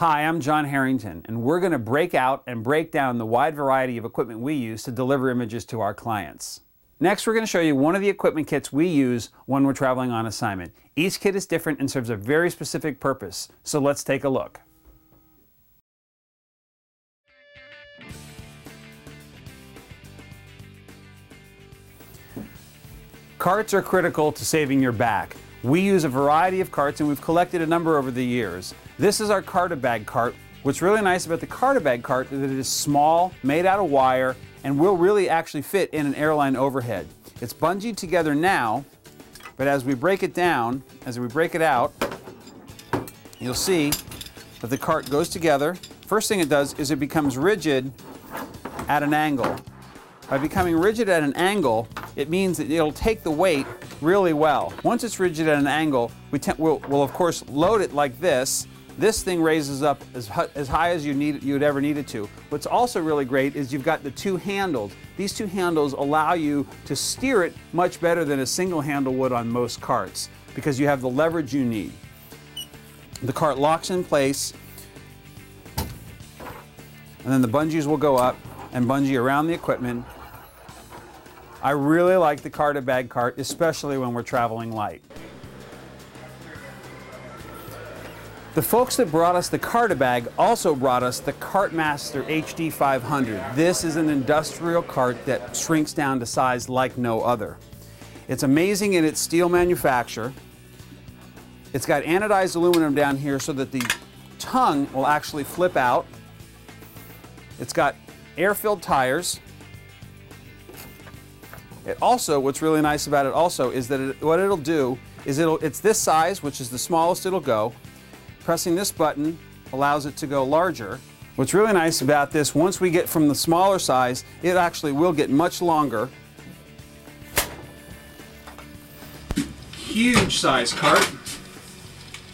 Hi, I'm John Harrington, and we're going to break out and break down the wide variety of equipment we use to deliver images to our clients. Next, we're going to show you one of the equipment kits we use when we're traveling on assignment. Each kit is different and serves a very specific purpose, so let's take a look. Carts are critical to saving your back. We use a variety of carts and we've collected a number over the years. This is our Kart-A-Bag cart. What's really nice about the Kart-A-Bag cart is that it is small, made out of wire, and will really actually fit in an airline overhead. It's bungeed together now, but as we break it down, as we break it out, you'll see that the cart goes together. First thing it does is it becomes rigid at an angle. By becoming rigid at an angle, it means that it'll take the weight really well. Once it's rigid at an angle, we will we'll of course load it like this. This thing raises up as, as high as you need you would ever need it to. What's also really great is you've got the two handles. These two handles allow you to steer it much better than a single handle would on most carts because you have the leverage you need. The cart locks in place and then the bungees will go up and bungee around the equipment I really like the Kart-A-Bag cart, especially when we're traveling light. The folks that brought us the Kart-A-Bag also brought us the Cartmaster HD 500. This is an industrial cart that shrinks down to size like no other. It's amazing in its steel manufacture. It's got anodized aluminum down here so that the tongue will actually flip out. It's got air-filled tires. It also, what's really nice about it also is that it, what it'll do is it'll, it's this size, which is the smallest it'll go. Pressing this button allows it to go larger. What's really nice about this, once we get from the smaller size, it actually will get much longer. Huge size cart.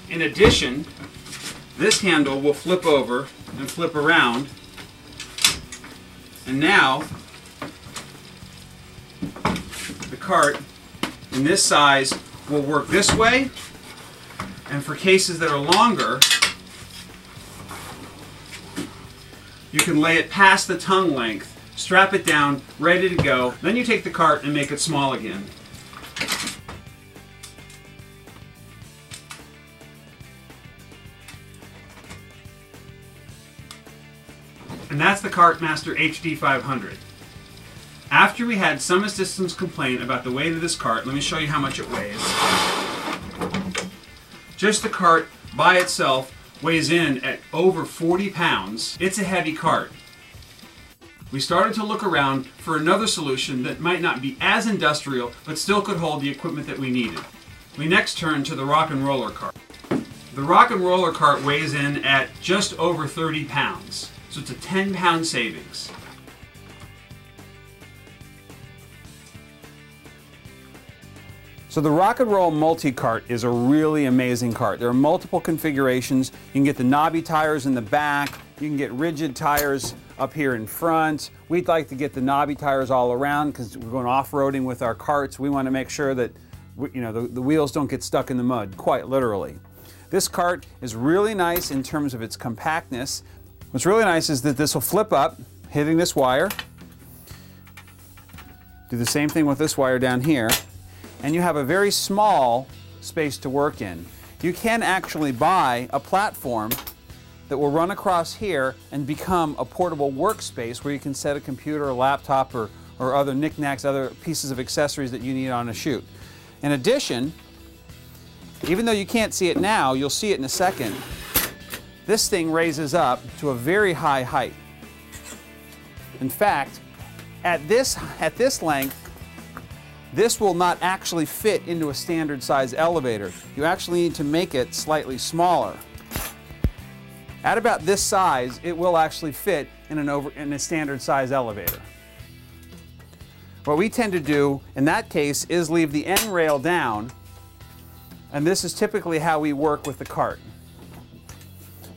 In addition, this handle will flip over and flip around. And now cart in this size will work this way. And for cases that are longer, you can lay it past the tongue length, strap it down, ready to go. Then you take the cart and make it small again. And that's the Cartmaster HD 500. After we had some assistants complain about the weight of this cart, let me show you how much it weighs. Just the cart by itself weighs in at over 40 pounds. It's a heavy cart. We started to look around for another solution that might not be as industrial, but still could hold the equipment that we needed. We next turned to the rock and roller cart. The rock and roller cart weighs in at just over 30 pounds, so it's a 10 pound savings. So the Rock and Roll Multi-Cart is a really amazing cart. There are multiple configurations. You can get the knobby tires in the back. You can get rigid tires up here in front. We'd like to get the knobby tires all around because we're going off-roading with our carts. We want to make sure that you know the, the wheels don't get stuck in the mud, quite literally. This cart is really nice in terms of its compactness. What's really nice is that this will flip up, hitting this wire. Do the same thing with this wire down here and you have a very small space to work in. You can actually buy a platform that will run across here and become a portable workspace where you can set a computer, a laptop, or, or other knickknacks, other pieces of accessories that you need on a shoot. In addition, even though you can't see it now, you'll see it in a second, this thing raises up to a very high height. In fact, at this, at this length, this will not actually fit into a standard size elevator. You actually need to make it slightly smaller. At about this size, it will actually fit in, an over, in a standard size elevator. What we tend to do in that case is leave the end rail down, and this is typically how we work with the cart.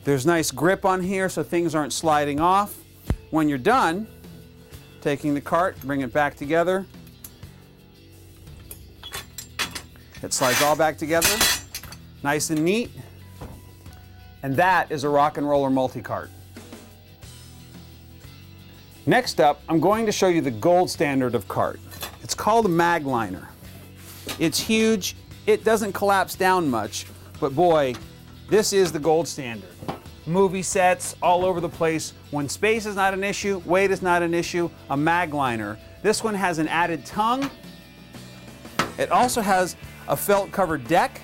There's nice grip on here so things aren't sliding off. When you're done, taking the cart, bring it back together, It slides all back together, nice and neat. And that is a rock and roller multi-cart. Next up, I'm going to show you the gold standard of cart. It's called a Magliner. It's huge, it doesn't collapse down much, but boy, this is the gold standard. Movie sets all over the place. When space is not an issue, weight is not an issue, a Magliner. This one has an added tongue. It also has a felt covered deck.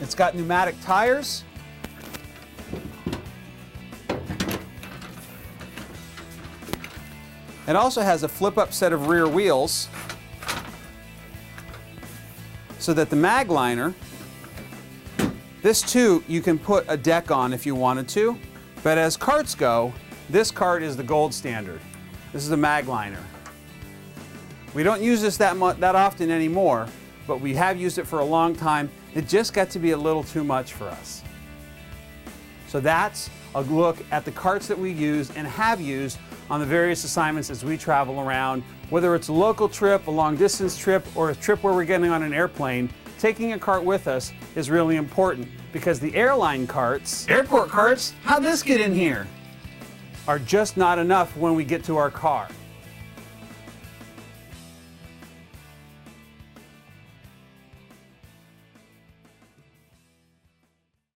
It's got pneumatic tires. It also has a flip up set of rear wheels so that the Magliner, this too, you can put a deck on if you wanted to, but as carts go, this cart is the gold standard. This is a Magliner. We don't use this that, that often anymore, but we have used it for a long time. It just got to be a little too much for us. So that's a look at the carts that we use and have used on the various assignments as we travel around. Whether it's a local trip, a long distance trip, or a trip where we're getting on an airplane, taking a cart with us is really important because the airline carts, airport carts, how'd this get in here? Are just not enough when we get to our car.